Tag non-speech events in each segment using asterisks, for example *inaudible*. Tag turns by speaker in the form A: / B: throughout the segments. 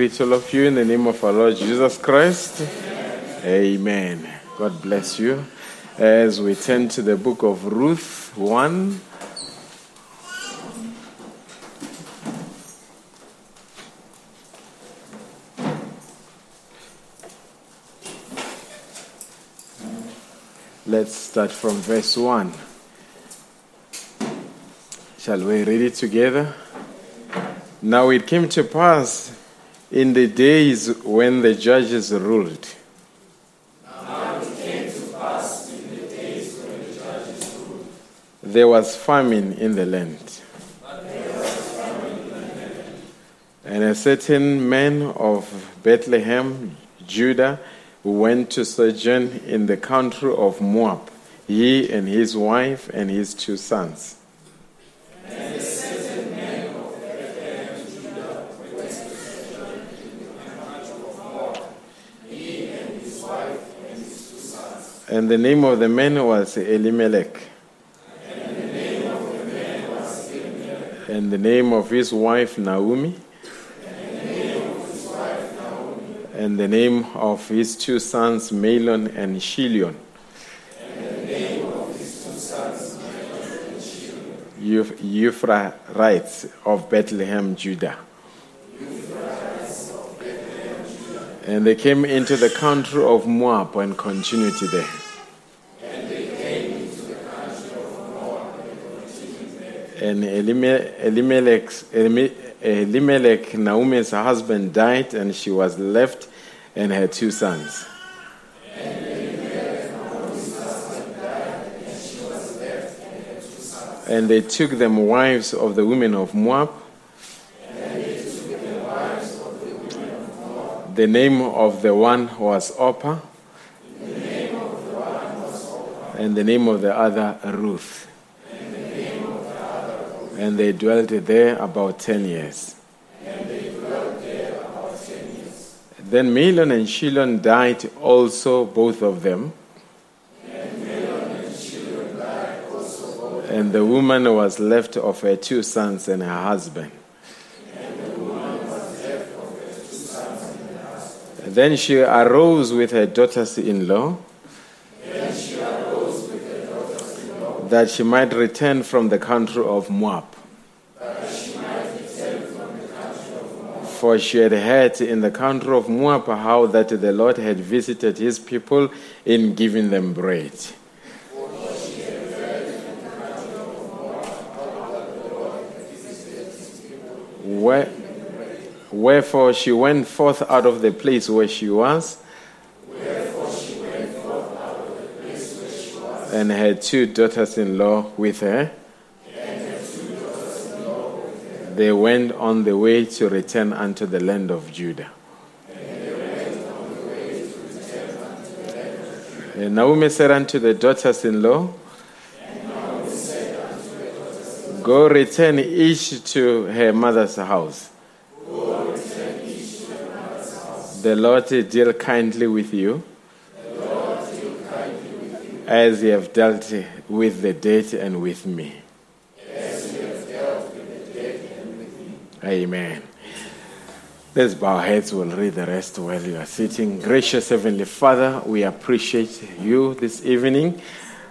A: Greet all of you in the name of our Lord Jesus Christ. Amen. God bless you. As we turn to the book of Ruth 1. Let's start from verse 1. Shall we read it together? Now it came to pass in the days when the judges ruled. There was famine in the land. And a certain man of Bethlehem, Judah, went to sojourn in the country of Moab, he and his wife and his two sons. And the name of the man was Elimelech. And the name of his wife Naomi. And the name of his two sons Mahlon and Chilion. Euphra- Euphrates of Bethlehem, Judah. And they came into the country of Moab and continued there. And they came to the Elime- Elimelech, Elime- Elimelech, Naomi's husband, died, and she was left and her two sons. And they took them wives of the women of Moab. The name of the one was Orpah. And the name of the other Ruth. And they dwelt there about ten years. Then Mahlon and Chilion died also, both of them. And the woman was left of her two sons and her husband. Then she arose with her daughters in law that she might return from the country of Moab. For she had heard in the country of Moab how that the Lord had visited his people in giving them bread. Where, wherefore she went forth out of the place where she was. And had two daughters in law with her. They went on the way to return unto the land of Judah. And Naomi said unto the daughters in law, Go return each to her mother's house. The Lord deal kindly with you, as you have dealt with the dead and with me. Amen. Let's bow our heads. We'll read the rest while you are sitting. Gracious Heavenly Father, we appreciate you this evening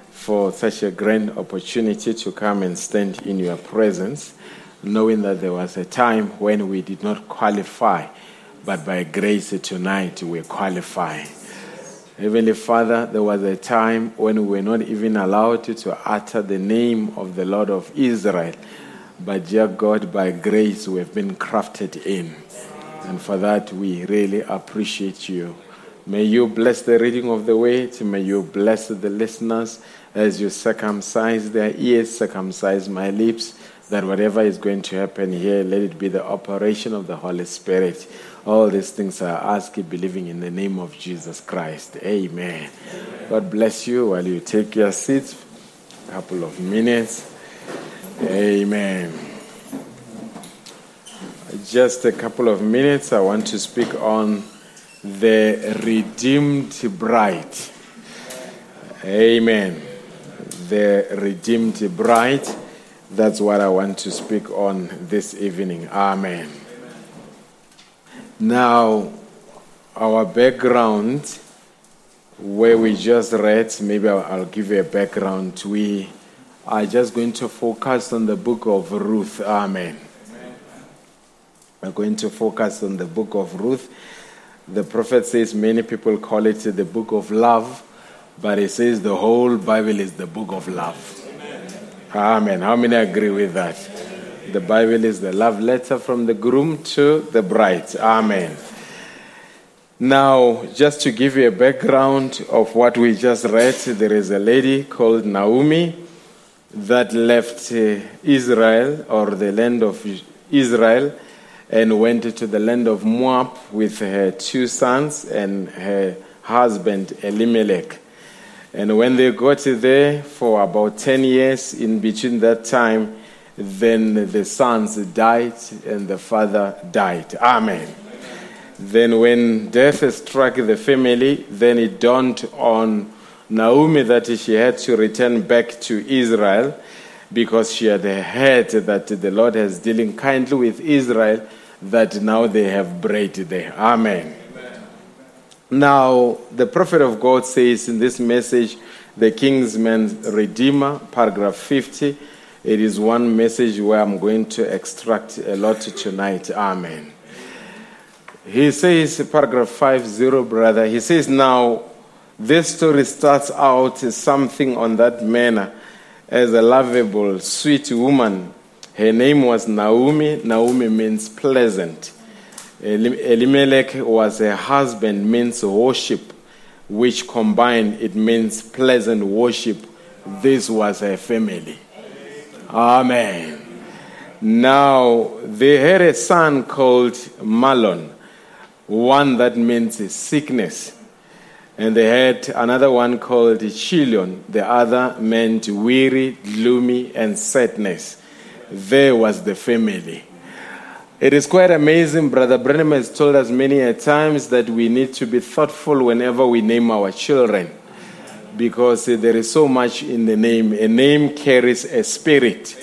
A: for such a grand opportunity to come and stand in your presence, knowing that there was a time when we did not qualify, but by grace tonight we qualify. Heavenly Father, there was a time when we were not even allowed to utter the name of the Lord of Israel. But, dear God, by grace we have been crafted in. And for that, we really appreciate you. May you bless the reading of the word. May you bless the listeners as you circumcise their ears, circumcise my lips, that whatever is going to happen here, let it be the operation of the Holy Spirit. All these things I ask you, believing in the name of Jesus Christ. Amen. God bless you while you take your seats. A couple of minutes. Amen. Just a couple of minutes, I want to speak on the redeemed bride. Amen. The redeemed bride. That's what I want to speak on this evening. Amen. Now, our background, where we just read, maybe I'll, give you a background. We are just going to focus on the book of Ruth. Amen. We're going to focus on the book of Ruth. The prophet says many people call it the book of love, but it says the whole Bible is the book of love. Amen. How many agree with that? The Bible is the love letter from the groom to the bride. Amen. Now, just to give you a background of what we just read, there is a lady called Naomi that left uh, Israel or the land of Israel and went to the land of Moab with her two sons and her husband Elimelech. And when they got there for about 10 years, in between that time, then the sons died and the father died. Amen. Then, when death struck the family, then it dawned on Naomi that she had to return back to Israel because she had heard that the Lord has dealing kindly with Israel, that now they have bread there. Amen. Now, the prophet of God says in this message, the Kinsman Redeemer, paragraph 50, it is one message where I'm going to extract a lot tonight. Amen. He says, paragraph 50, brother, he says, now this story starts out as something on that manner as a lovable, sweet woman. Her name was Naomi. Naomi means pleasant. Elimelech was her husband, means worship, which combined it means pleasant worship. This was her family. Amen. Now, they had a son called Mahlon, one that means sickness. And they had another one called Chilion. The other meant weary, gloomy, and sadness. There was the family. It is quite amazing. Brother Branham has told us many a times that we need to be thoughtful whenever we name our children because there is so much in the name. A name carries a spirit.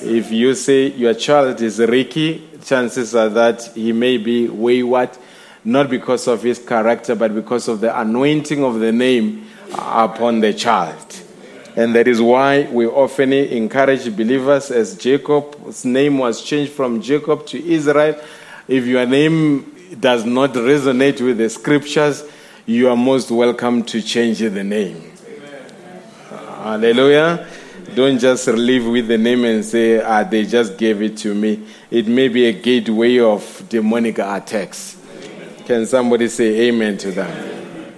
A: If you say your child is Ricky, chances are that he may be wayward, not because of his character, but because of the anointing of the name upon the child. And that is why we often encourage believers, as Jacob's name was changed from Jacob to Israel, If your name does not resonate with the scriptures, you are most welcome to change the name. Hallelujah. Don't just live with the name and say, ah, they just gave it to me. It may be a gateway of demonic attacks. Can somebody say amen to that?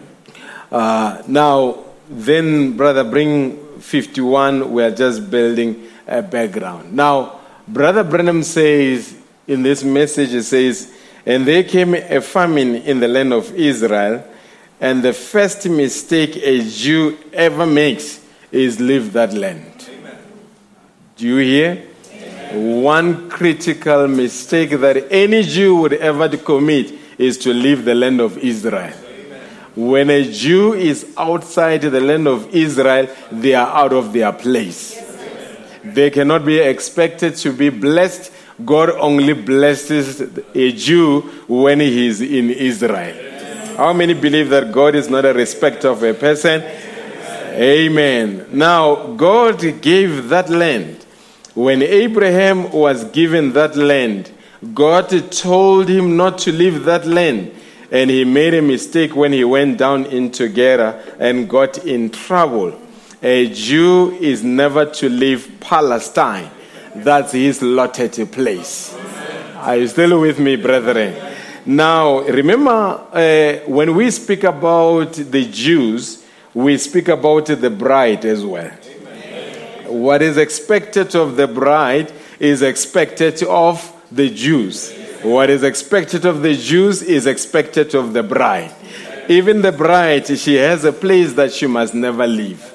A: Uh, now, then, brother, bring 51. We are just building a background. Now, Brother Branham says in this message, he says, And there came a famine in the land of Israel, and the first mistake a Jew ever makes is leave that land. Do you hear? One critical mistake that any Jew would ever commit is to leave the land of Israel. When a Jew is outside the land of Israel, they are out of their place. They cannot be expected to be blessed. God only blesses a Jew when he is in Israel. How many believe that God is not a respecter of a person? Amen. Now, God gave that land. When Abraham was given that land, God told him not to leave that land. And he made a mistake when he went down into Gerar and got in trouble. A Jew is never to leave Palestine. That's his allotted place. Are you still with me, brethren? Now, remember, uh, when we speak about the Jews, we speak about the bride as well. What is expected of the bride is expected of the Jews. What is expected of the Jews is expected of the bride. Even the bride, she has a place that she must never leave.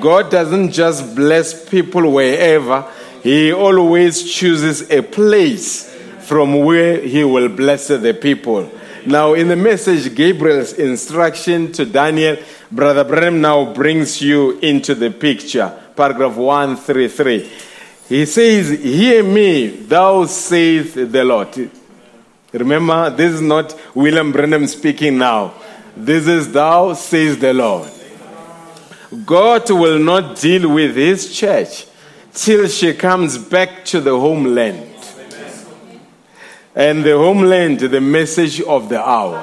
A: God doesn't just bless people wherever, He always chooses a place from where He will bless the people. Now, in the message, Gabriel's instruction to Daniel, Brother Branham now brings you into the picture. Paragraph 133. He says, Hear me, thou saith the Lord. Remember, this is not William Branham speaking now. This is thou says the Lord. God will not deal with his church till she comes back to the homeland. And the homeland, the message of the hour.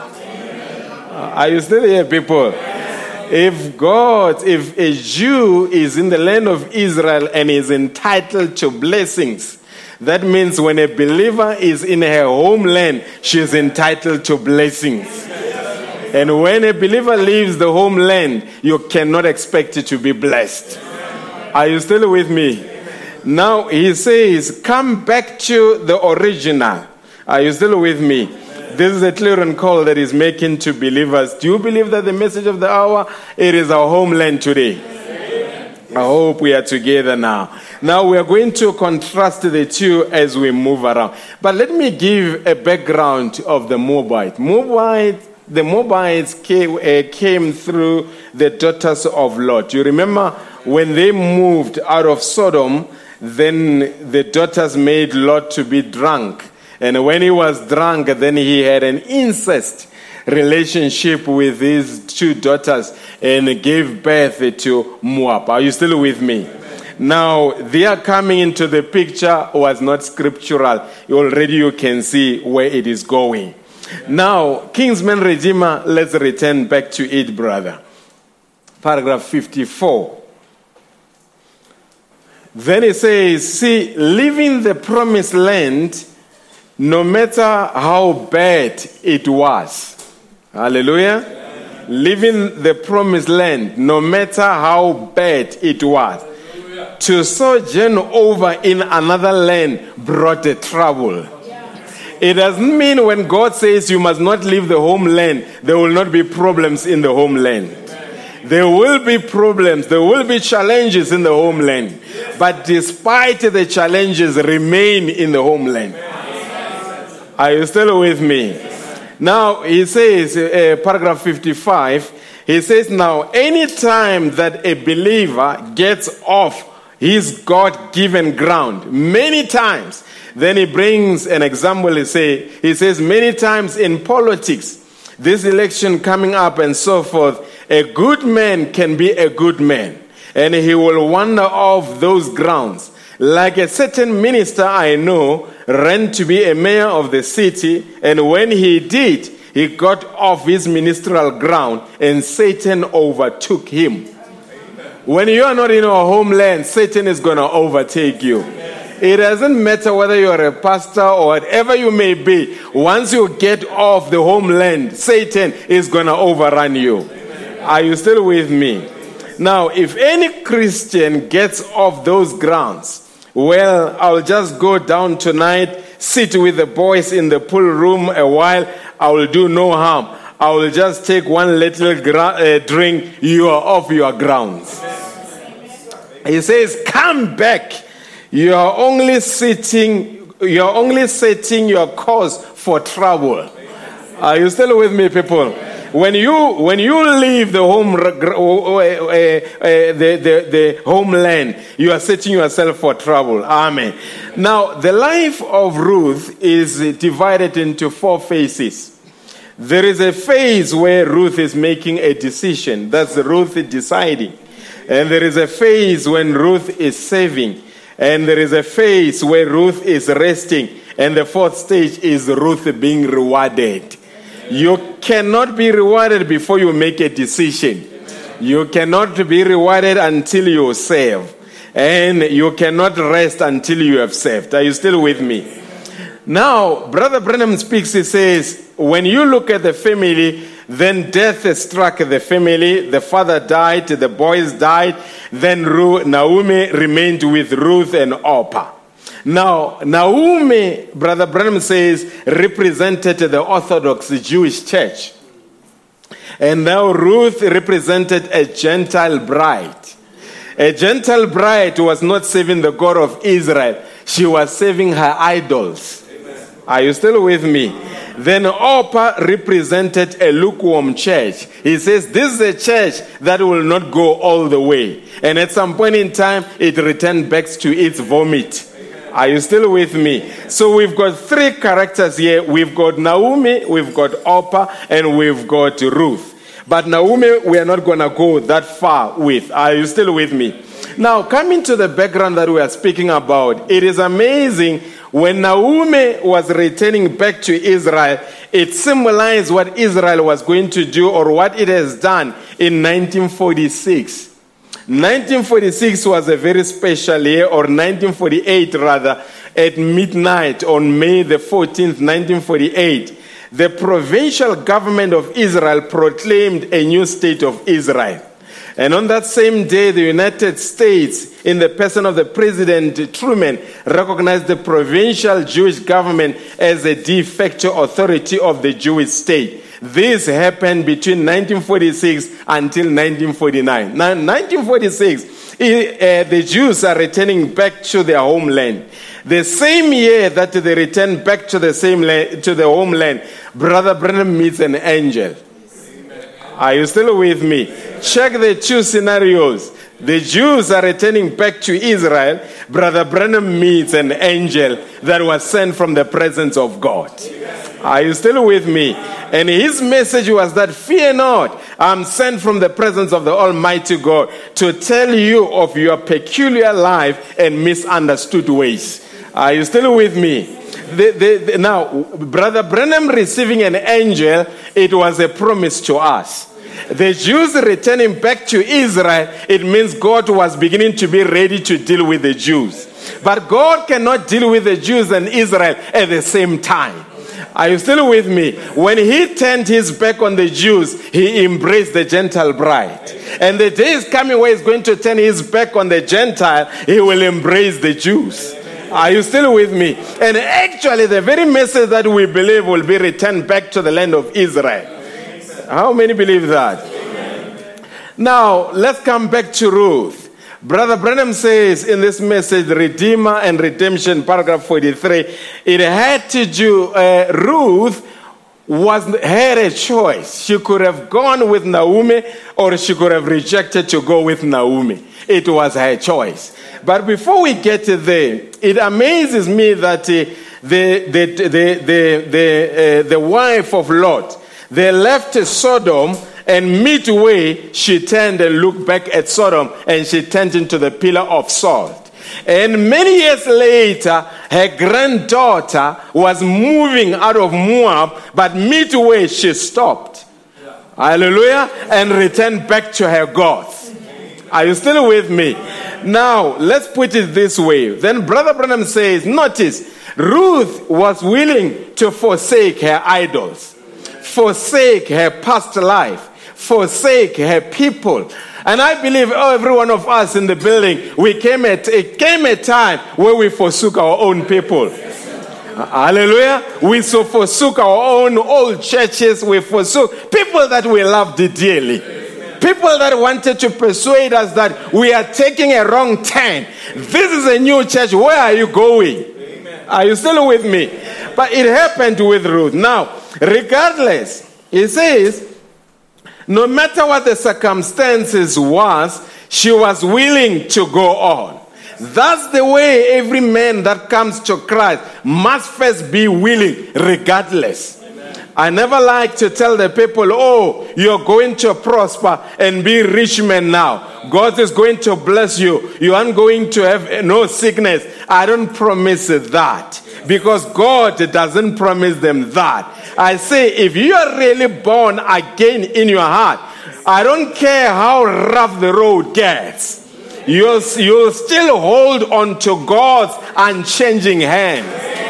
A: Are you still here, people? If God, if a Jew is in the land of Israel and is entitled to blessings, that means when a believer is in her homeland, she is entitled to blessings. And when a believer leaves the homeland, you cannot expect it to be blessed. Are you still with me? Now he says, Come back to the original. Are you still with me? This is a clear and call that is making to believers. Do you believe that the message of the hour it is our homeland today? I hope we are together now. Now we are going to contrast the two as we move around. But let me give a background of the Moabite. Moabite the Moabites came, uh, came through the daughters of Lot. You remember when they moved out of Sodom, then the daughters made Lot to be drunk. And when he was drunk, then he had an incest relationship with his two daughters and gave birth to Moab. Are you still with me? Now, their coming into the picture was not scriptural. Already you can see where it is going. Now, Kinsman Redeemer, let's return back to it, brother. Paragraph 54. Then it says, See, leaving the promised land, no matter how bad it was. Hallelujah. Leaving the promised land, no matter how bad it was. To sojourn over in another land brought a trouble. It doesn't mean when God says you must not leave the homeland, there will not be problems in the homeland. There will be problems, there will be challenges in the homeland. But despite the challenges, remain in the homeland. Are you still with me? Now, he says, uh, paragraph 55, he says, Now, any time that a believer gets off his God given ground, many times, then he brings an example. He, say, he says, Many times in politics, this election coming up and so forth, a good man can be a good man, and he will wander off those grounds. Like a certain minister I know ran to be a mayor of the city, and when he did, he got off his ministerial ground, and Satan overtook him. When you are not in your homeland, Satan is going to overtake you. It doesn't matter whether you're a pastor or whatever you may be. Once you get off the homeland, Satan is going to overrun you. Are you still with me? Now, if any Christian gets off those grounds, well, I'll just go down tonight, sit with the boys in the pool room a while. I will do no harm. I will just take one little gra- uh, drink. You are off your grounds. He says, Come back. You are only sitting, you are only setting your cause for trouble. Are you still with me, people? When you when you leave the home uh, uh, the, the, the homeland, you are setting yourself for trouble. Amen. Now the life of Ruth is divided into four phases. There is a phase where Ruth is making a decision. That's Ruth deciding. And there is a phase when Ruth is saving. And there is a phase where Ruth is resting. And the fourth stage is Ruth being rewarded. You cannot be rewarded before you make a decision. You cannot be rewarded until you serve. And you cannot rest until you have served. Are you still with me? Now, Brother Branham speaks, he says, when you look at the family, then death struck the family. The father died, the boys died. Then Naomi remained with Ruth and Orpah. Now, Naomi, Brother Branham says, represented the Orthodox Jewish church. And now Ruth represented a Gentile bride. A Gentile bride was not serving the God of Israel, she was serving her idols. Are you still with me? Then Orpah represented a lukewarm church. He says, This is a church that will not go all the way. And at some point in time, it returned back to its vomit. Are you still with me? So we've got three characters here. We've got Naomi, we've got Orpah, and we've got Ruth. But Naomi, we are not going to go that far with. Are you still with me? Now, coming to the background that we are speaking about, it is amazing when Naomi was returning back to Israel, it symbolized what Israel was going to do or what it has done in 1946. 1946 was a very special year, or 1948 rather, at midnight on May the 14th, 1948. The provincial government of Israel proclaimed a new state of Israel. And on that same day, the United States, in the person of the President Truman, recognized the provincial Jewish government as a de facto authority of the Jewish state. This happened between 1946 until 1949. Now, 1946, eh, the Jews are returning back to their homeland. The same year that they return back to the same land, to the homeland, Brother Branham meets an angel. Are you still with me? Check the two scenarios. The Jews are returning back to Israel. Brother Branham meets an angel that was sent from the presence of God. Are you still with me? And his message was that fear not, I'm sent from the presence of the Almighty God to tell you of your peculiar life and misunderstood ways. Are you still with me? The, the, the, now, Brother Branham receiving an angel, it was a promise to us. The Jews returning back to Israel, it means God was beginning to be ready to deal with the Jews. But God cannot deal with the Jews and Israel at the same time. Are you still with me? When he turned his back on the Jews, he embraced the Gentile bride. And the day is coming where he's going to turn his back on the Gentile, he will embrace the Jews. Are you still with me? And actually, the very message that we believe will be returned back to the land of Israel. How many believe that? Now, let's come back to Ruth. Brother Branham says in this message, Redeemer and Redemption, paragraph 43, it had to do, uh, Ruth was had a choice. She could have gone with Naomi or she could have rejected to go with Naomi. It was her choice. But before we get there, it amazes me that uh, the, the, the, the, the, uh, the wife of Lot, they left Sodom and midway she turned and looked back at Sodom and she turned into the pillar of salt. And many years later, her granddaughter was moving out of Moab, but midway she stopped. Hallelujah. And returned back to her gods. Are you still with me? Now, let's put it this way. Then Brother Branham says, notice, Ruth was willing to forsake her idols, forsake her past life, forsake her people. And I believe every one of us in the building, we came at it came a time where we forsook our own people. Hallelujah. We so forsook our own old churches. We forsook people that we loved dearly. People that wanted to persuade us that we are taking a wrong turn. This is a new church. Where are you going? Are you still with me? But it happened with Ruth. Now, regardless, he says, no matter what the circumstances was, she was willing to go on. That's the way every man that comes to Christ must first be willing, regardless. I never like to tell the people, oh, you're going to prosper and be rich man now. God is going to bless you. You aren't going to have no sickness. I don't promise that because God doesn't promise them that. I say, if you are really born again in your heart, I don't care how rough the road gets. You'll, you'll still hold on to God's unchanging hand.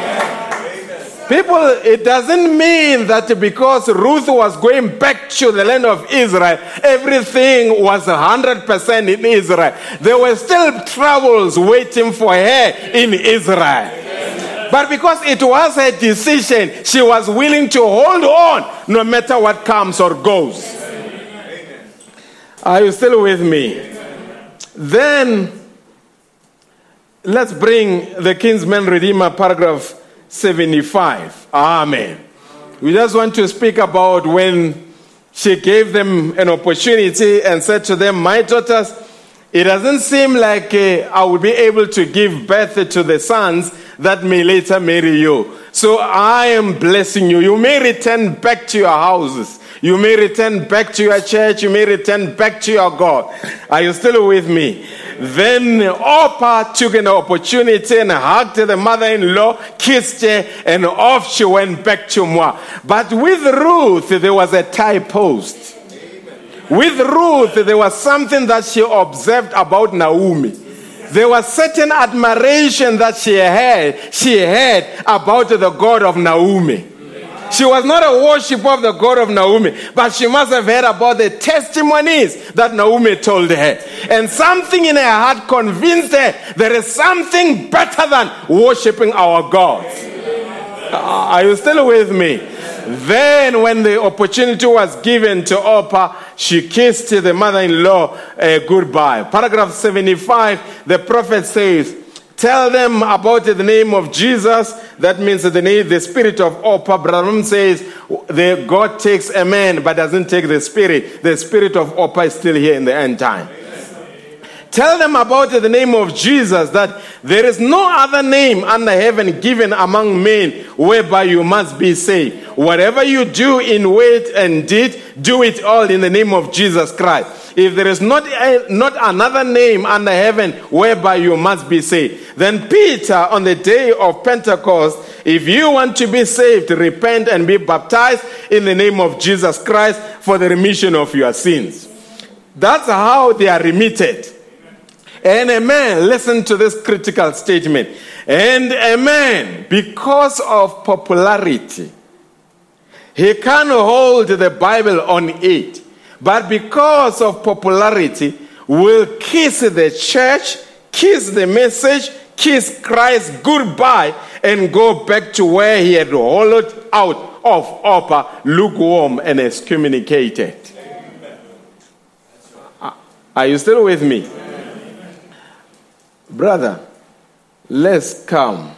A: People, it doesn't mean that because Ruth was going back to the land of Israel, everything was 100% in Israel. There were still troubles waiting for her in Israel. But because it was her decision, she was willing to hold on no matter what comes or goes. Are you still with me? Then let's bring the Kinsman Redeemer paragraph 75. Amen. We just want to speak about when she gave them an opportunity and said to them, My daughters, it doesn't seem like uh, I will be able to give birth to the sons that may later marry you. So I am blessing you. You may return back to your houses. You may return back to your church. You may return back to your God. Are you still with me? Then Orpah took an opportunity and hugged the mother in law, kissed her, and off she went back to Moab. But with Ruth, there was a tie post. With Ruth, there was something that she observed about Naomi. There was certain admiration that she had, she had about the God of Naomi. She was not a worshiper of the God of Naomi, but she must have heard about the testimonies that Naomi told her. And something in her heart convinced her there is something better than worshiping our God. Are you still with me? Then, when the opportunity was given to Orpah, she kissed the mother in law uh, goodbye. Paragraph 75, the prophet says, Tell them about the name of Jesus. That means the name, the spirit of Orpah. Branham says the God takes a man but doesn't take the spirit. The spirit of Orpah is still here in the end time. Tell them about the name of Jesus, that there is no other name under heaven given among men whereby you must be saved. Whatever you do in word and deed, do it all in the name of Jesus Christ. If there is not, a, not another name under heaven whereby you must be saved, then Peter, on the day of Pentecost, if you want to be saved, repent and be baptized in the name of Jesus Christ for the remission of your sins. That's how they are remitted. And a man, listen to this critical statement. And a man, because of popularity, he can't hold the Bible on it. But because of popularity, will kiss the church, kiss the message, kiss Christ goodbye, and go back to where he had hollowed out of Orpah, lukewarm and excommunicated. Are you still with me? Brother, let's come.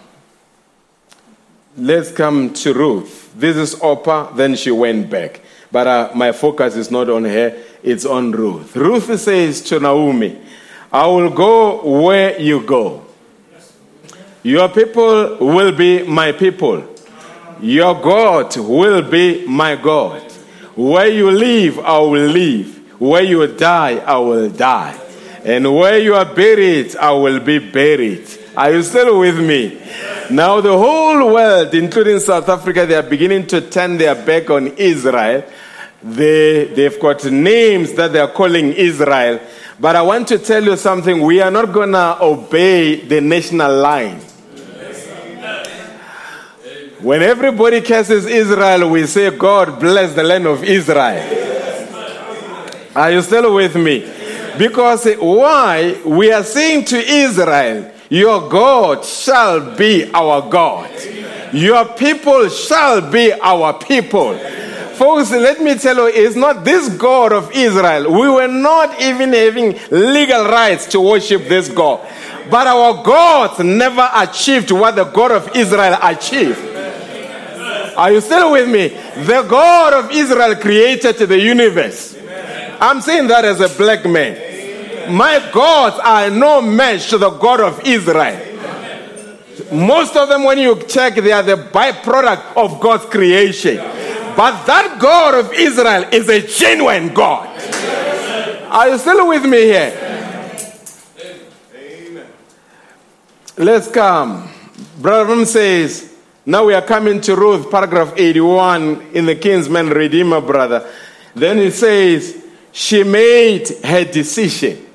A: Let's come to Ruth. This is Orpah, then she went back. But uh, my focus is not on her, it's on Ruth. Ruth says to Naomi, I will go where you go. Your people will be my people. Your God will be my God. Where you live, I will live. Where you die, I will die. And where you are buried, I will be buried. Are you still with me? Now, the whole world, including South Africa, they are beginning to turn their back on Israel. They, they've got names that they are calling Israel. But I want to tell you something. We are not going to obey the national line. When everybody curses Israel, we say, God bless the land of Israel. Are you still with me? Because why? We are saying to Israel, Your God shall be our God. Your people shall be our people. Folks, let me tell you, it's not this God of Israel. We were not even having legal rights to worship this God. But our God never achieved what the God of Israel achieved. Are you still with me? The God of Israel created the universe. I'm saying that as a black man. My gods are no match to the God of Israel. Most of them, when you check, they are the byproduct of God's creation. But that God of Israel is a genuine God. Are you still with me here? Let's come. Brother Ram says, now we are coming to Ruth, paragraph 81 in the Kinsman Redeemer, brother. Then it says, she made her decision.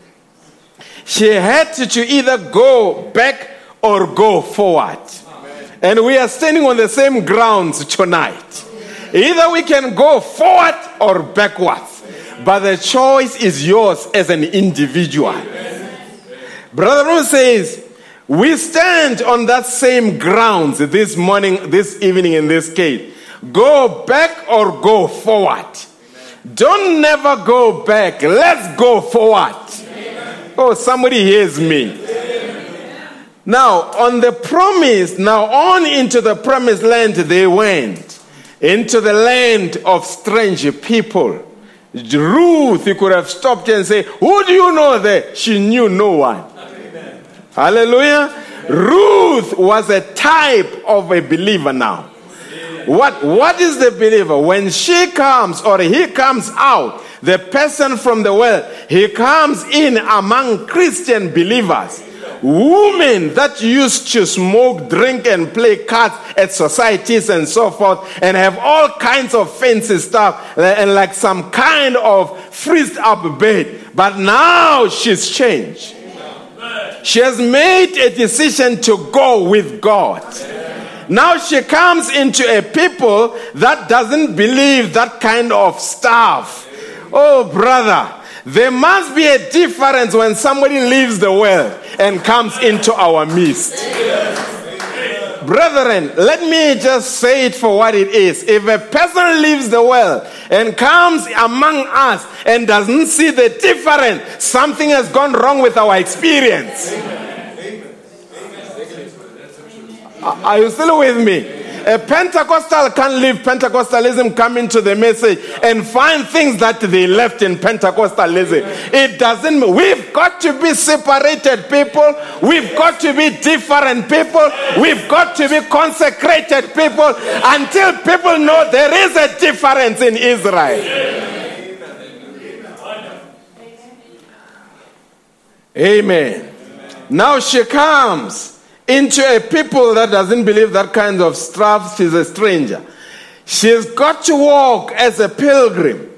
A: She had to either go back or go forward. And we are standing on the same grounds tonight. Either we can go forward or backwards. But the choice is yours as an individual. Brother Ron says, we stand on that same grounds this morning, this evening in this case. Go back or go forward. Don't never go back. Let's go forward. Oh, somebody hears me. Now, on the promise, now on into the promised land they went, into the land of strange people. Ruth, you could have stopped and say, Who do you know there? She knew no one. Hallelujah. Ruth was a type of a believer now. What, what is the believer? When she comes or he comes out, the person from the world, he comes in among Christian believers. Women that used to smoke, drink, and play cards at societies and so forth, and have all kinds of fancy stuff and like some kind of freezed up bed. But now she's changed. She has made a decision to go with God. Now she comes into a people that doesn't believe that kind of stuff. Oh, brother, there must be a difference when somebody leaves the world and comes into our midst. Brethren, let me just say it for what it is. If a person leaves the world and comes among us and doesn't see the difference, something has gone wrong with our experience. Are you still with me? A Pentecostal can't leave Pentecostalism, come into the message and find things that they left in Pentecostalism. It doesn't, we've got to be separated people. We've got to be different people. We've got to be consecrated people until people know there is a difference in Israel. Amen. Now she comes into a people that doesn't believe that kind of stuff. She's a stranger. She's got to walk as a pilgrim.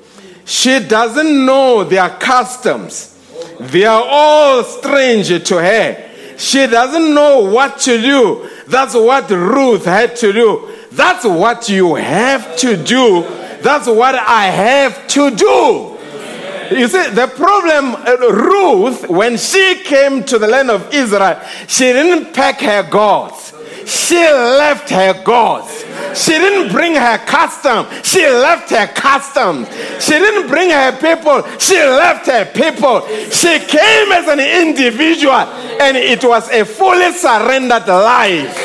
A: She doesn't know their customs. They are all strange to her. She doesn't know what to do. That's what Ruth had to do. That's what you have to do. That's what I have to do. You see, the problem, uh, Ruth, when she came to the land of Israel, she didn't pack her gods. She left her gods. She didn't bring her custom. She left her customs. She didn't bring her people. She left her people. She came as an individual, and it was a fully surrendered life.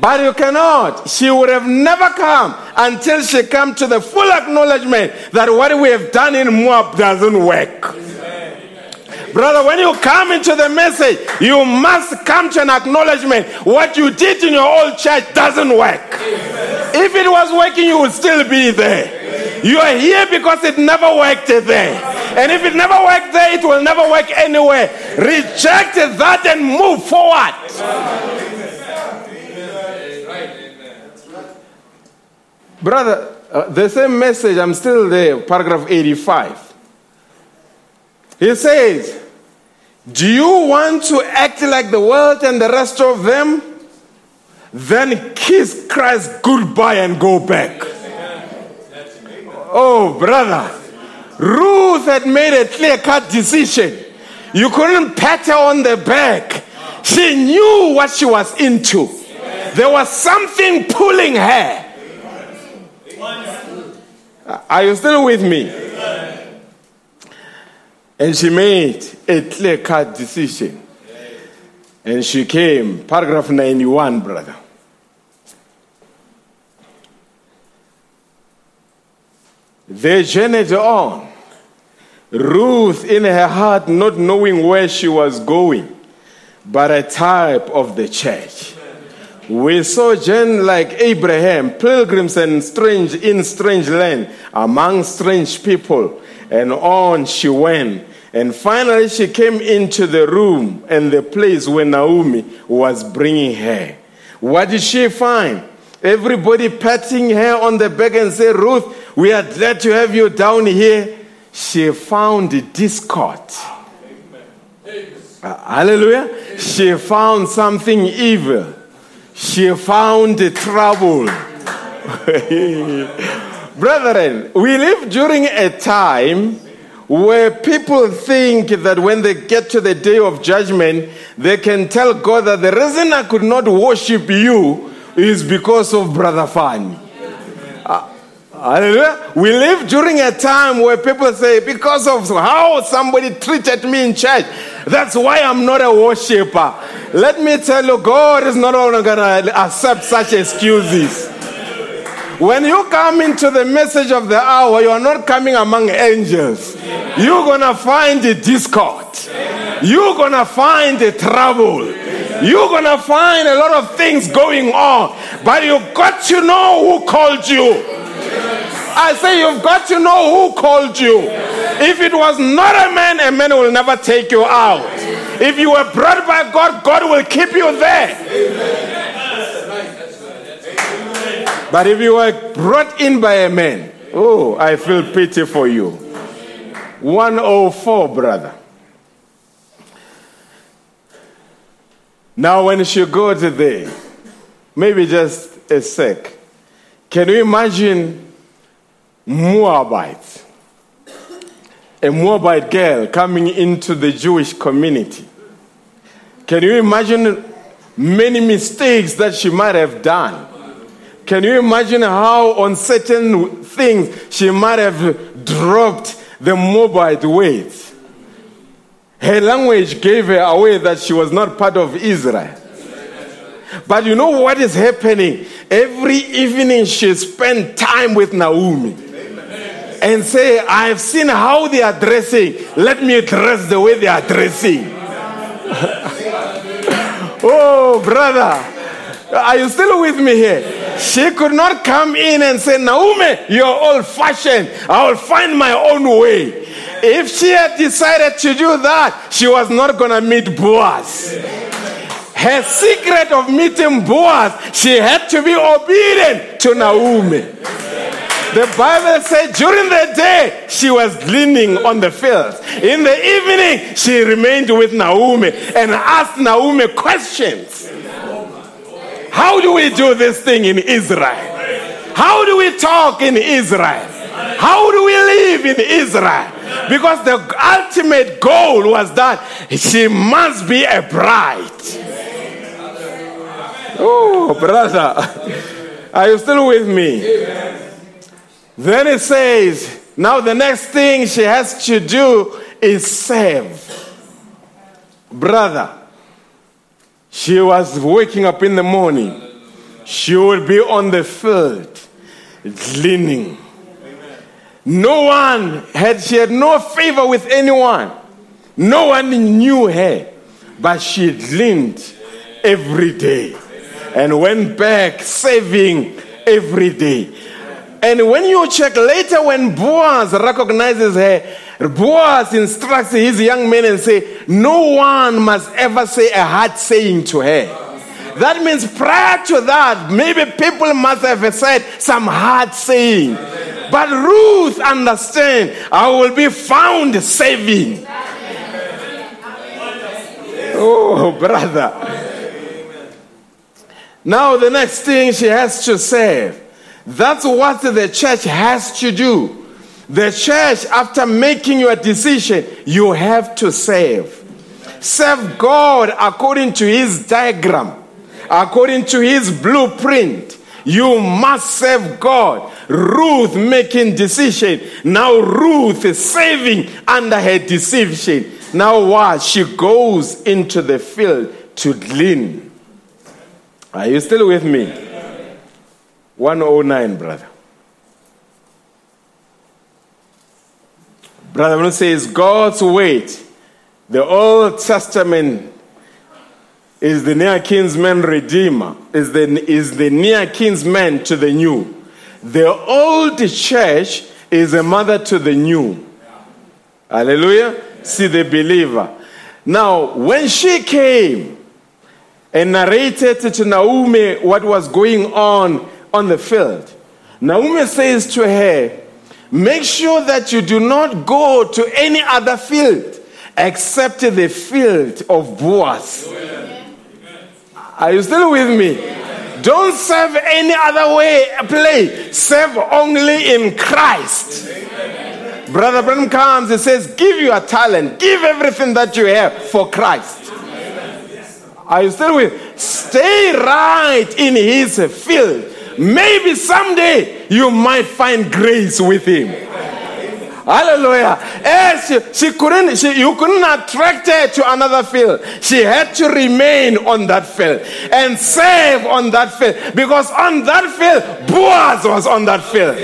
A: But you cannot. She would have never come until she come to the full acknowledgement that what we have done in Moab doesn't work. Brother, when you come into the message, you must come to an acknowledgement. What you did in your old church doesn't work. If it was working, you would still be there. You are here because it never worked there. And if it never worked there, it will never work anywhere. Reject that and move forward. Brother, uh, the same message, I'm still there, paragraph 85. He says, Do you want to act like the world and the rest of them? Then kiss Christ goodbye and go back. Oh, brother. Ruth had made a clear cut decision. You couldn't pat her on the back. She knew what she was into. There was something pulling her. Are you still with me? And she made a clear cut decision. And she came, paragraph 91, brother. They journeyed on. Ruth, in her heart, not knowing where she was going, but a type of the church. We sojourn like Abraham, pilgrims and strange in strange land, among strange people, and on she went. And finally, she came into the room and the place where Naomi was bringing her. What did she find? Everybody patting her on the back and say, Ruth, we are glad to have you down here. She found discord. Uh, hallelujah. She found something evil. She found trouble. *laughs* Brethren, we live during a time where people think that when they get to the day of judgment, they can tell God that the reason I could not worship you is because of Brother Fanny. Uh, Hallelujah. We live during a time where people say, because of how somebody treated me in church, that's why I'm not a worshiper. Let me tell you, God is not only going to accept such excuses. When you come into the message of the hour, you are not coming among angels. You're going to find the discord. You're going to find the trouble. You're going to find a lot of things going on. But you've got to know who called you. I say you've got to know who called you. If it was not a man, a man will never take you out. If you were brought by God, God will keep you there. But if you were brought in by a man, oh, I feel pity for you. 104, brother. Now, when she goes there, maybe just a sec, can you imagine Moabite? A Moabite girl coming into the Jewish community. Can you imagine many mistakes that she might have done? Can you imagine how on certain things she might have dropped the Moabite ways? Her language gave her away that she was not part of Israel. But you know what is happening? Every evening she spent time with Naomi and say, I have seen how they are dressing. Let me dress the way they are dressing. *laughs* oh, brother. Are you still with me here? She could not come in and say, Naomi, you're old fashioned. I will find my own way. If she had decided to do that, she was not going to meet Boaz. Her secret of meeting Boaz, she had to be obedient to Naomi. The Bible said during the day she was gleaning on the fields. In the evening, she remained with Naomi and asked Naomi questions. How do we do this thing in Israel? How do we talk in Israel? How do we live in Israel? Because the ultimate goal was that she must be a bride. Oh, brother. Are you still with me? Then it says, now the next thing she has to do is serve. Brother, she was waking up in the morning. She would be on the field, gleaning. No one had, she had no favor with anyone. No one knew her, but she gleaned every day and went back saving every day. And when you check later, when Boaz recognizes her, Boaz instructs his young men and say, no one must ever say a hard saying to her. That means prior to that, maybe people must have said some hard saying. But Ruth understand, I will be found saving. Oh, brother. Now, the next thing she has to say, that's what the church has to do. The church, after making your decision, you have to serve. Serve God according to His diagram, according to His blueprint. You must serve God. Ruth making decision. Now Ruth is saving under her decision. Now what? She goes into the field to glean. Are you still with me? 109, brother. Brother Bruno says God's weight. The Old Testament is the near kinsman redeemer, is the, is the near kinsman to the new. The old church is a mother to the new. Hallelujah. See the believer. Now, when she came and narrated to Naomi what was going on on the field, Naomi says to her, Make sure that you do not go to any other field except the field of Boaz. Are you still with me? Don't serve any other way play. Serve only in Christ. Brother Branham comes and says, Give your talent, give everything that you have for Christ. Are you still with? Stay right in his field. Maybe someday you might find grace with him. Hallelujah. Eh, she, she couldn't, she, you couldn't attract her to another field. She had to remain on that field and serve on that field because on that field, Boaz was on that field.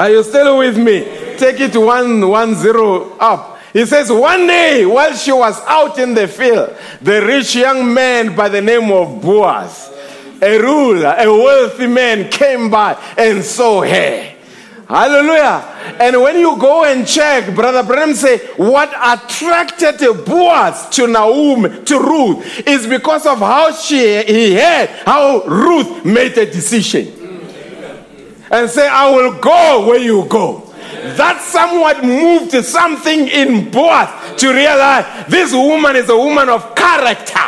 A: Are you still with me? Take it one, one zero up. He says, one day while she was out in the field, the rich young man by the name of Boaz, a ruler, a wealthy man, came by and saw her. Hallelujah. And when you go and check, Brother Branham say, what attracted Boaz to Naomi, to Ruth, is because of how she he had, how Ruth made a decision. And say, I will go where you go. That somewhat moved something in Boaz to realize this woman is a woman of character.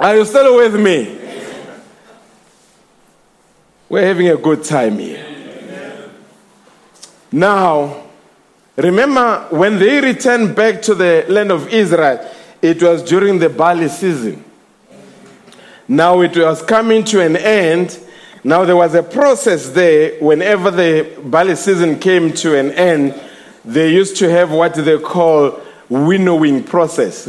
A: Are you still with me? We're having a good time here. Now, remember when they returned back to the land of Israel, it was during the barley season. Now it was coming to an end. Now there was a process there. Whenever the barley season came to an end, they used to have what they call winnowing process.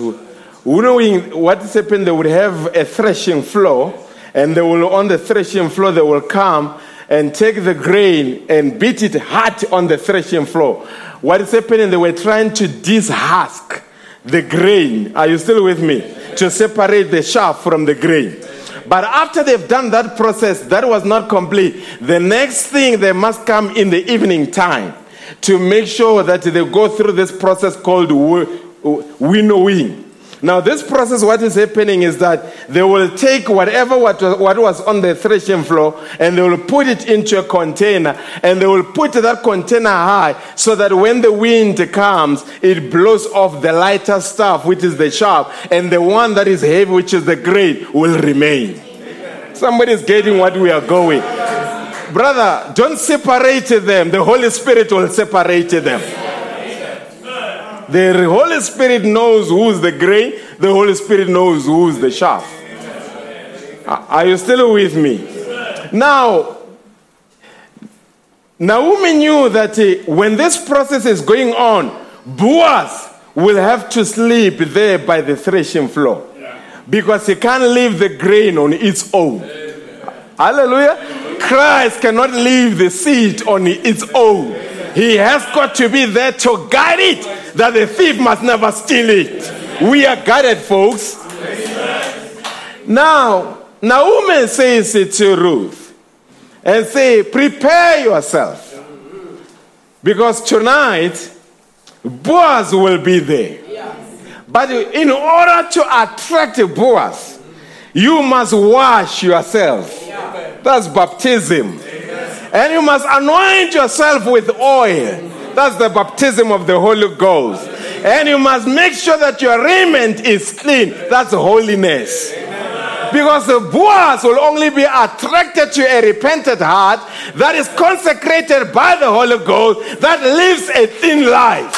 A: Winnowing, what happened, they would have a threshing floor, and they will on the threshing floor they will come and take the grain and beat it hard on the threshing floor. What is happening? They were trying to dishusk the grain. Are you still with me? To separate the chaff from the grain. But after they've done that process, that was not complete. The next thing they must come in the evening time to make sure that they go through this process called wi- winnowing. Now, this process, what is happening is that they will take whatever what was, what was on the threshing floor and they will put it into a container and they will put that container high so that when the wind comes, it blows off the lighter stuff, which is the chaff, and the one that is heavy, which is the grain, will remain. Somebody is getting what we are going. Brother, don't separate them. The Holy Spirit will separate them. The Holy Spirit knows who's the grain, the Holy Spirit knows who's the chaff. Are you still with me? Now, Naomi knew that uh, when this process is going on, Boaz will have to sleep there by the threshing floor because he can't leave the grain on its own. Hallelujah. Christ cannot leave the seed on its own. He has got to be there to guide it, that the thief must never steal it. We are guided, folks. Now, Naomi says it to Ruth and say, Prepare yourself. Because tonight, Boaz will be there. But in order to attract Boaz, you must wash yourself. That's baptism. And you must anoint yourself with oil. That's the baptism of the Holy Ghost. And you must make sure that your raiment is clean. That's holiness. Because the Boaz will only be attracted to a repentant heart that is consecrated by the Holy Ghost, that lives a thin life.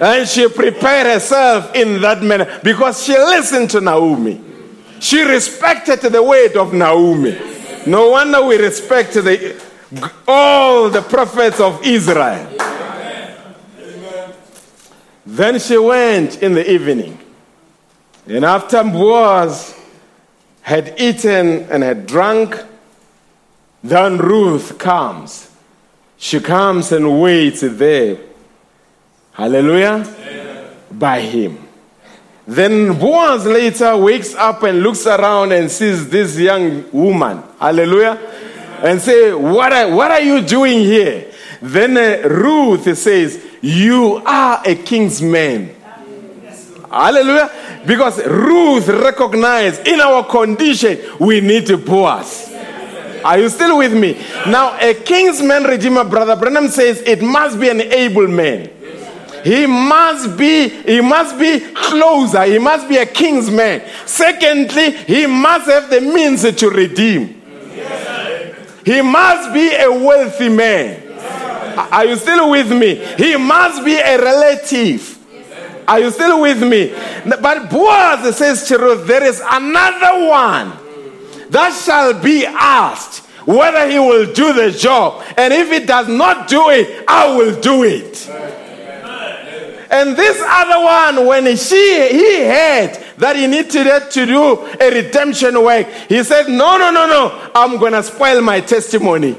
A: And she prepared herself in that manner because she listened to Naomi. She respected the word of Naomi. No wonder we respect the, all the prophets of Israel. Then she went in the evening. And after Boaz had eaten and had drunk, then Ruth comes. She comes and waits there. Hallelujah. By him. Then Boaz later wakes up and looks around and sees this young woman. Hallelujah. And say, what are, what are you doing here? Then uh, Ruth says, you are a kinsman. Hallelujah. Because Ruth recognized in our condition, we need Boaz. Are you still with me? Now, a kinsman redeemer, Brother Branham says it must be an able man. He must be, he must be closer. He must be a kinsman. Secondly, he must have the means to redeem. He must be a wealthy man. Are you still with me? He must be a relative. Are you still with me? But Boaz says to Ruth, there is another one that shall be asked whether he will do the job. And if he does not do it, I will do it. And this other one, when she he heard that he needed to do a redemption work, he said, No, no, no, no, I'm gonna spoil my testimony.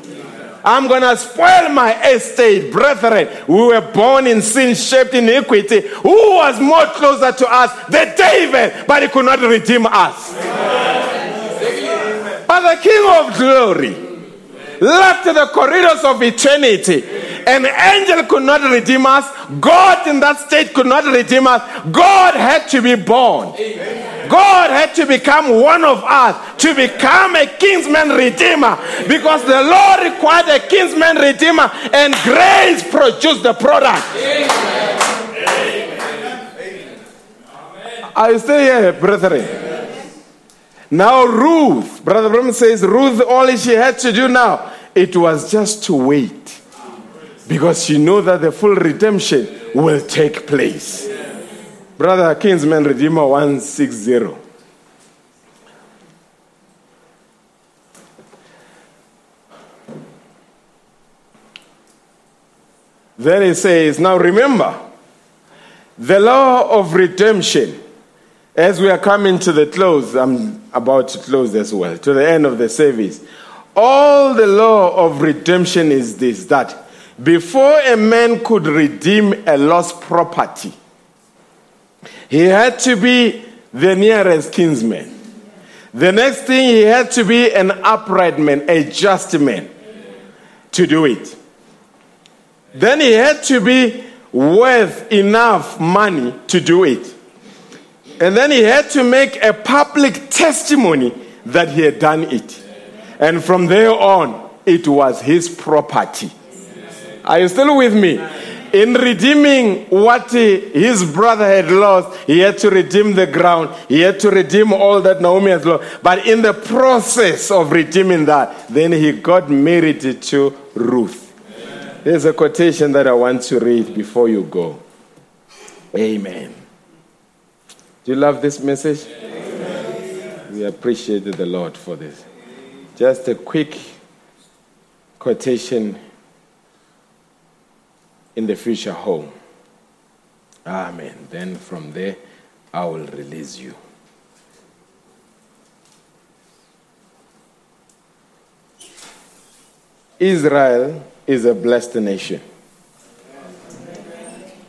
A: I'm gonna spoil my estate, brethren. We were born in sin, shaped in iniquity. Who was more closer to us? The David, but he could not redeem us. But the King of glory left the corridors of eternity. An angel could not redeem us. God in that state could not redeem us. God had to be born. God had to become one of us to become a kinsman redeemer because the Lord required a kinsman redeemer and grace produced the product. Are you still here, brethren? Now, Ruth, Brother Branham says, Ruth, all she had to do now, it was just to wait because she knew that the full redemption will take place. Brother Kinsman Redeemer 160. Then he says, Now remember, the law of redemption, as we are coming to the close, I'm about to close as well, to the end of the service. All the law of redemption is this that before a man could redeem a lost property, he had to be the nearest kinsman. The next thing, he had to be an upright man, a just man to do it. Then he had to be worth enough money to do it. And then he had to make a public testimony that he had done it. And from there on, it was his property. Are you still with me? In redeeming what he- his brother had lost, he had to redeem the ground. He had to redeem all that Naomi has lost. But in the process of redeeming that, then he got married to Ruth. There's a quotation that I want to read before you go. Amen. Do you love this message? We appreciate the Lord for this. Just a quick quotation in the future home. Amen. Then from there, I will release you. Israel is a blessed nation.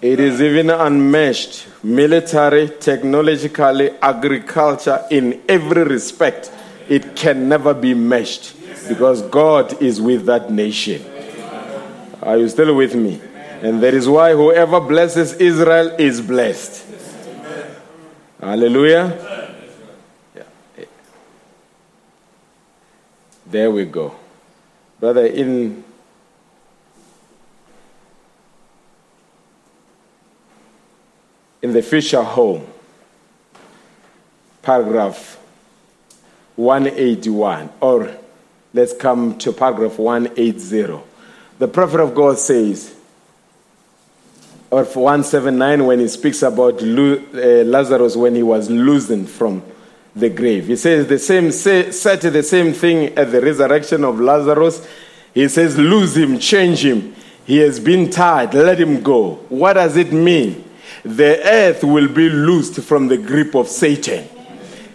A: It is even unmatched military, technologically, agriculture, in every respect it can never be meshed because God is with that nation. Are you still with me? And that is why whoever blesses Israel is blessed. Hallelujah. There we go. Brother, in in the future home, paragraph 181, or let's come to paragraph 180. The prophet of God says, or 179, when he speaks about uh, Lazarus when he was loosened from the grave, he says the same, say, said the same thing at the resurrection of Lazarus. He says, lose him, change him. He has been tied, let him go. What does it mean? The earth will be loosed from the grip of Satan.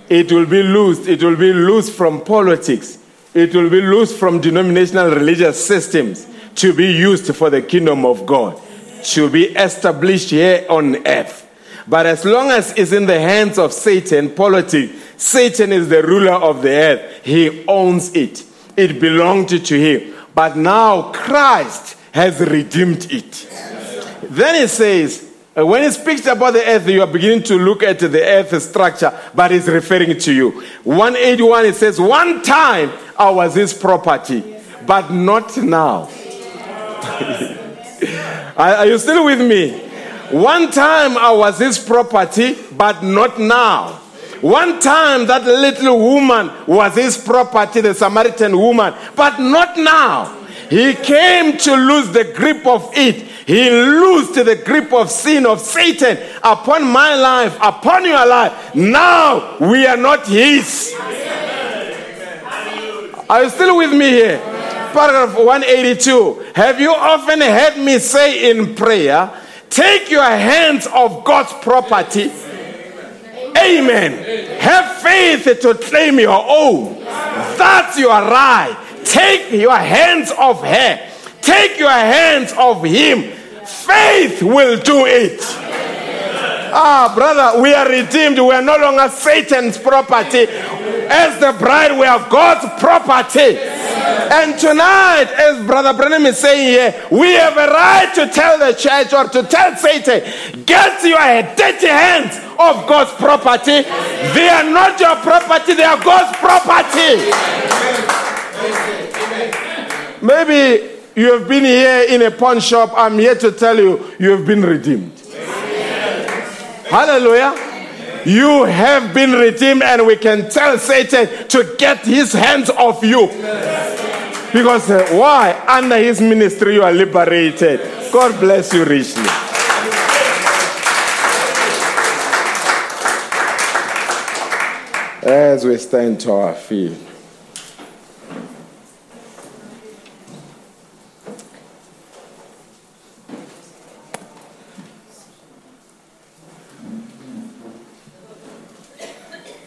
A: It will be loosed. It will be loosed from politics. It will be loosed from denominational religious systems to be used for the kingdom of God, to be established here on earth. But as long as it's in the hands of Satan, politics, Satan is the ruler of the earth. He owns it. It belonged to him. But now Christ has redeemed it. Then he says, Uh, when he speaks about the earth, you are beginning to look at the earth structure, but he's referring to you. 181, it says, One time I was his property, but not now. *laughs* are, are you still with me? One time I was his property, but not now. One time that little woman was his property, the Samaritan woman, but not now. He came to lose the grip of it. He loosed the grip of sin, of Satan upon my life, upon your life. Now we are not his. Are you still with me here? Paragraph 182. Have you often heard me say in prayer, take your hands off God's property? Amen. Have faith to claim your own. That's your right. Take your hands off her. Take your hands off him. Faith will do it. Ah, brother, we are redeemed. We are no longer Satan's property. As the bride, we are God's property. And tonight, as Brother Branham is saying here, we have a right to tell the church or to tell Satan, get your dirty hands off God's property. They are not your property, they are God's property. Maybe you have been here in a pawn shop. I'm here to tell you, you have been redeemed. Hallelujah. You have been redeemed, and we can tell Satan to get his hands off you. Because uh, why? Under his ministry, you are liberated. God bless you richly. As we stand to our feet.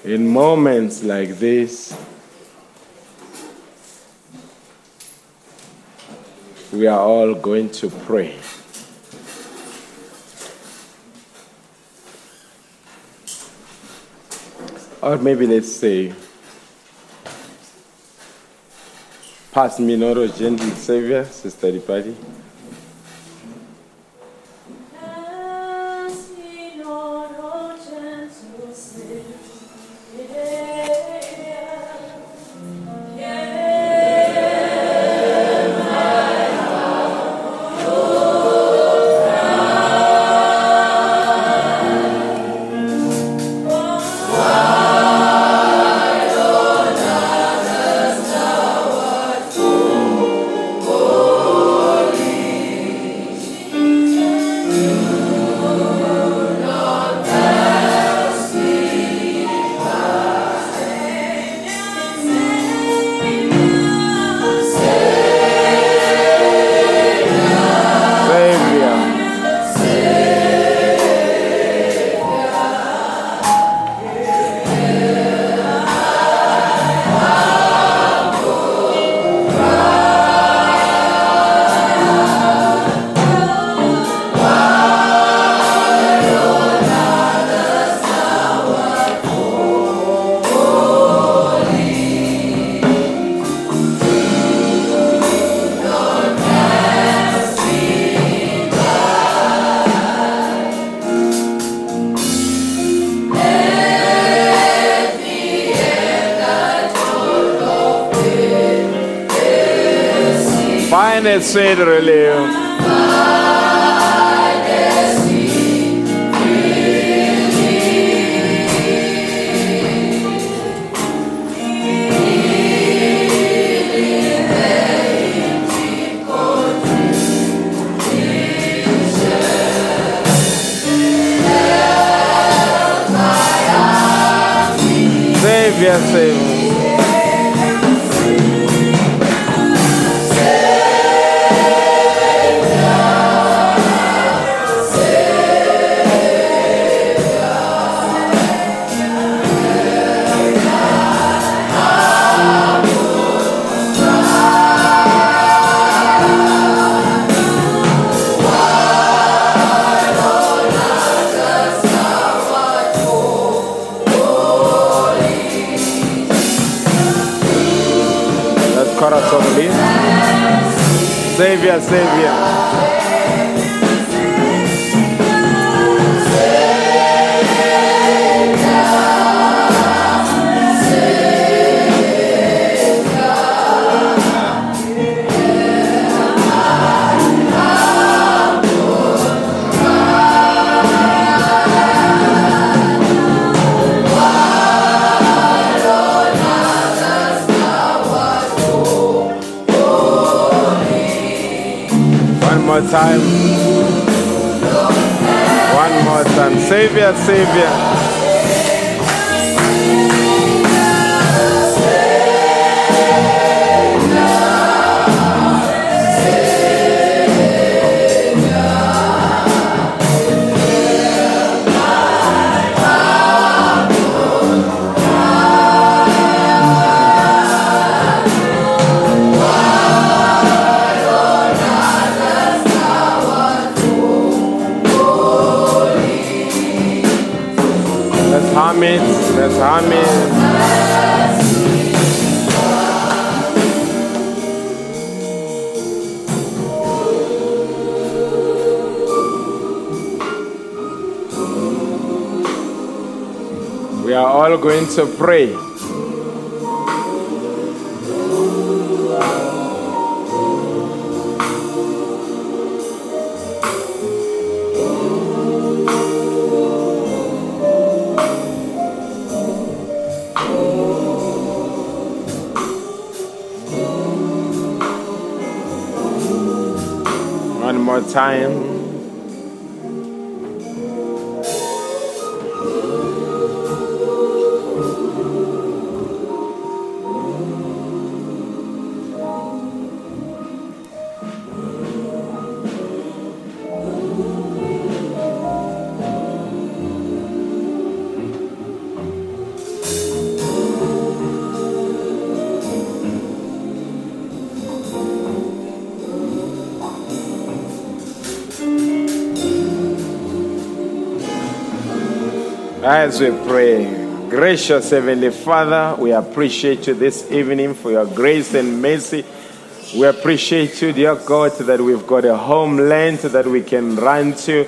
A: In moments like this, we are all going to pray. Or maybe let's say, Pass me not, O gentle Savior, Sister Dipati. Find One more time. As we pray, gracious Heavenly Father, we appreciate you this evening for your grace and mercy. We appreciate you, dear God, that we've got a homeland that we can run to.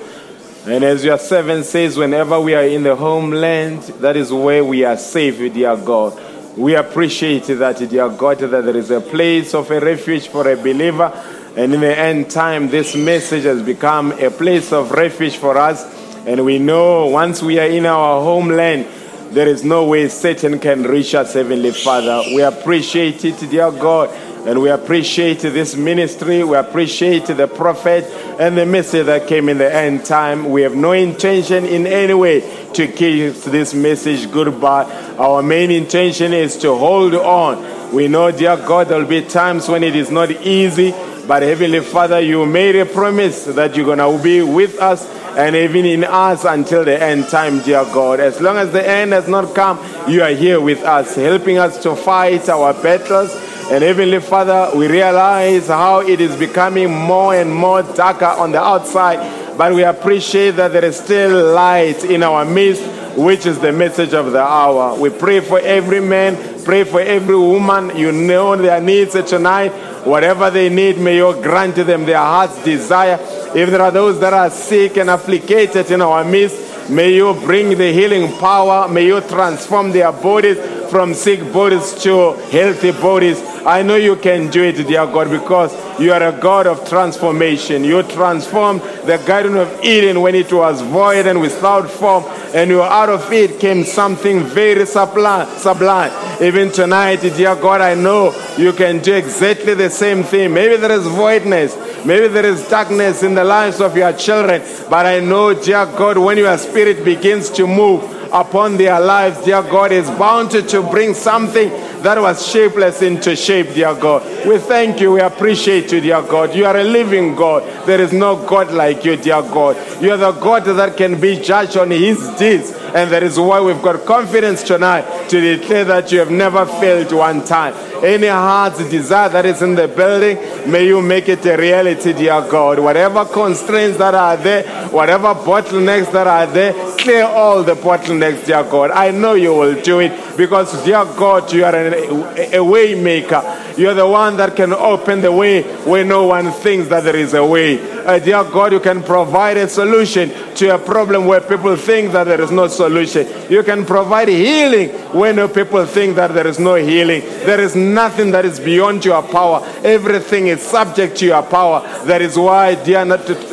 A: And as your servant says, whenever we are in the homeland, that is where we are safe, dear God. We appreciate that, dear God, that there is a place of a refuge for a believer. And in the end time, this message has become a place of refuge for us. And we know once we are in our homeland, there is no way Satan can reach us, Heavenly Father. We appreciate it, dear God. And we appreciate this ministry. We appreciate the prophet and the message that came in the end time. We have no intention in any way to kiss this message goodbye. Our main intention is to hold on. We know, dear God, there will be times when it is not easy. But Heavenly Father, you made a promise that you're going to be with us and even in us until the end time, dear God. As long as the end has not come, you are here with us, helping us to fight our battles. And Heavenly Father, we realize how it is becoming more and more darker on the outside, but we appreciate that there is still light in our midst, which is the message of the hour. We pray for every man, pray for every woman. You know their needs tonight. Whatever they need, may you grant them their heart's desire. If there are those that are sick and afflicted in our midst, may you bring the healing power. May you transform their bodies from sick bodies to healthy bodies. I know you can do it, dear God, because you are a God of transformation. You transformed the Garden of Eden when it was void and without form, and you out of it came something very sublime. sublime. Even tonight, dear God, I know you can do exactly the same thing. Maybe there is voidness, maybe there is darkness in the lives of your children, but I know, dear God, when your spirit begins to move, upon their lives, dear God, is bound to, to bring something that was shapeless into shape, dear God. We thank you, we appreciate you, dear God. You are a living God. There is no God like you, dear God. You are the God that can be judged on his deeds. And that is why we've got confidence tonight to declare that you have never failed one time. Any heart's desire that is in the building, may you make it a reality, dear God. Whatever constraints that are there, whatever bottlenecks that are there, clear all the bottlenecks, dear God. I know you will do it because, dear God, you are an, a way maker. You are the one that can open the way where no one thinks that there is a way. Uh, dear God, you can provide a solution to a problem where people think that there is no solution. You can provide healing when no people think that there is no healing. There is nothing that is beyond your power. Everything is subject to your power. That is why, dear,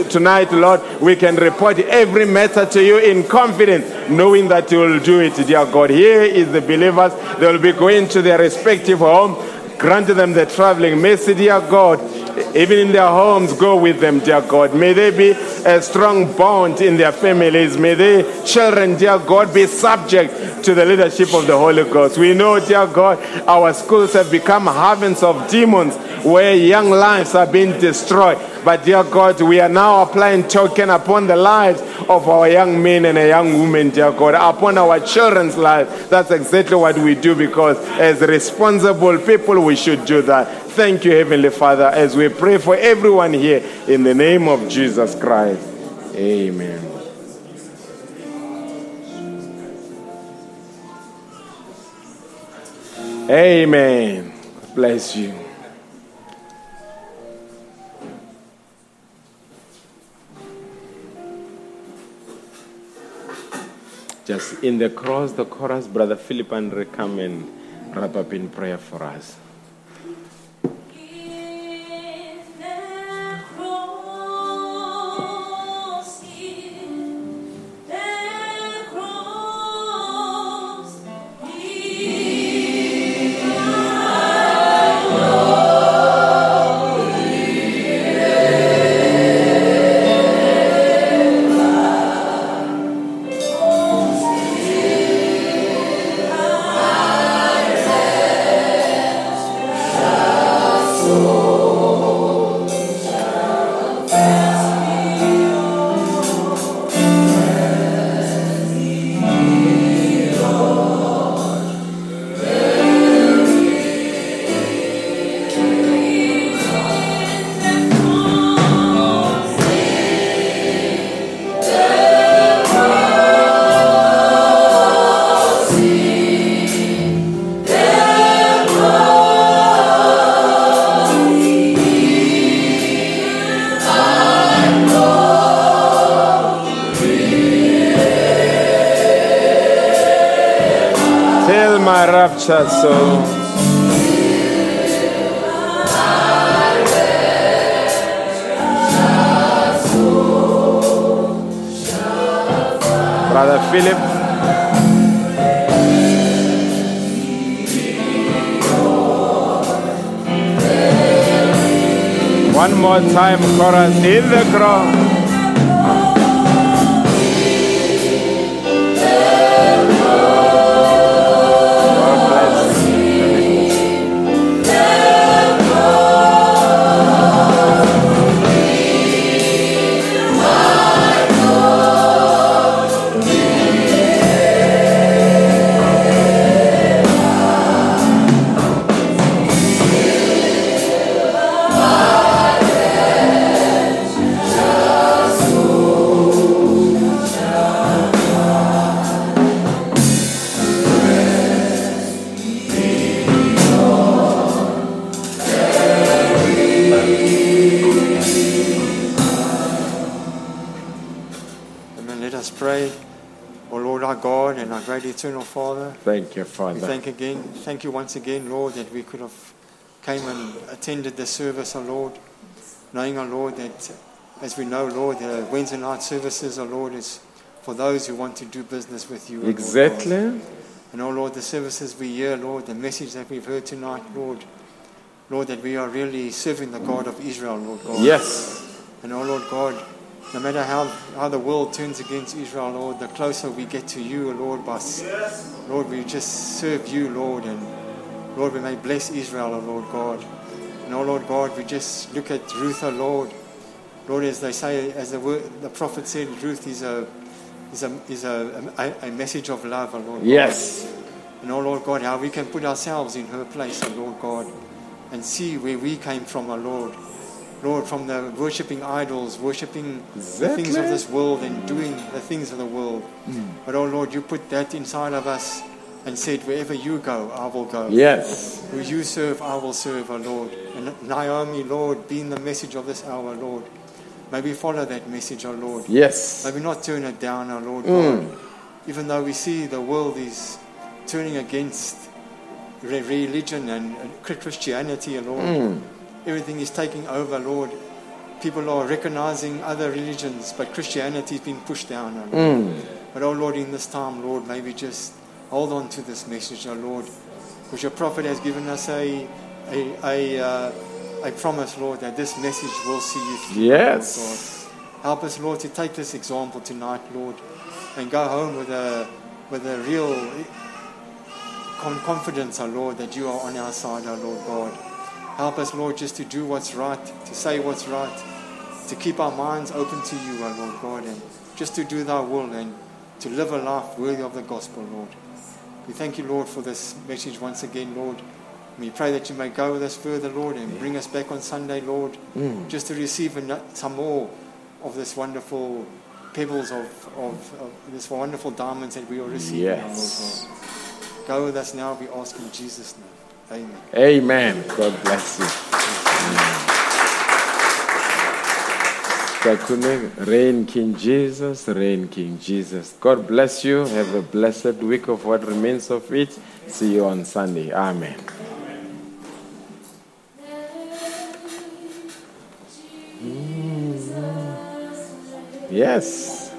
A: tonight, Lord, we can report every matter to you in confidence, knowing that you will do it, dear God. Here is the believers. They will be going to their respective home. Grant them the traveling mercy, dear God. Even in their homes, go with them, dear God. May they be a strong bond in their families. May their children, dear God, be subject to the leadership of the Holy Ghost. We know, dear God, our schools have become havens of demons where young lives are being destroyed. But, dear God, we are now applying token upon the lives of our young men and young women, dear God, upon our children's lives. That's exactly what we do because, as responsible people, we should do that. Thank you, Heavenly Father, as we pray for everyone here in the name of Jesus Christ. Amen. Amen. Bless you. Just in the cross, the chorus, Brother Philip Andre, come and wrap up in prayer for us. My raptured soul. Brother Philip. One more time, chorus in the crowd.
B: Eternal Father,
A: Thank you,
B: we
A: Father.
B: thank again, thank you once again, Lord, that we could have came and attended the service, O Lord, knowing, O Lord, that as we know, Lord, the Wednesday night services, O Lord, is for those who want to do business with you. Lord
A: Exactly.
B: And oh Lord, the services we hear, Lord, the message that we've heard tonight, Lord, Lord, that we are really serving the God of Israel, Lord God.
A: Yes.
B: And oh Lord God, no matter how, how the world turns against Israel, Lord, the closer we get to you, Lord, by, Lord, we just serve you, Lord, and Lord, we may bless Israel, Lord God. And oh Lord God, we just look at Ruth, oh Lord. Lord, as they say, as the, word, the prophet said, Ruth is a is a is a, a, a message of love, oh Lord. God.
A: Yes.
B: And oh Lord God, how we can put ourselves in her place, oh Lord God, and see where we came from, oh Lord. Lord, from the worshipping idols, worshipping the things of this world and doing the things of the world. Hmm. But oh Lord, you put that inside of us and said, wherever you go, I will go.
A: Yes.
B: Who you serve, I will serve, O Lord. And Naomi, Lord, being the message of this hour, Lord. May we follow that message, O Lord.
A: Yes.
B: May we not turn it down, O Lord hmm. God. Even though we see the world is turning against re- religion and Christianity, O Lord. Hmm. Everything is taking over, Lord. People are recognizing other religions, but Christianity is being pushed down, O Lord. But, oh Lord, in this time, Lord, maybe just hold on to this message, oh Lord. Because your prophet has given us a, a, a, uh, a promise, Lord, that this message will see you through.
A: Yes.
B: Lord God. Help us, Lord, to take this example tonight, Lord, and go home with a, with a real confidence, oh Lord, that you are on our side, oh Lord God. Help us, Lord, just to do what's right, to say what's right, to keep our minds open to you, oh Lord God, and just to do thy will and to live a life worthy of the gospel, Lord. We thank you, Lord, for this message once again, Lord. We pray that you may go with us further, Lord, and bring us back on Sunday, Lord, mm. just to receive some more of this wonderful pebbles of, of, of this wonderful diamonds that we are receiving,
A: Yes.
B: Lord God. Go with us now, we ask in Jesus' name. Amen.
A: Amen. God bless you. Reign King Jesus, reign King Jesus. God bless you. Have a blessed week of what remains of it. See you on Sunday. Amen. Mm. Yes.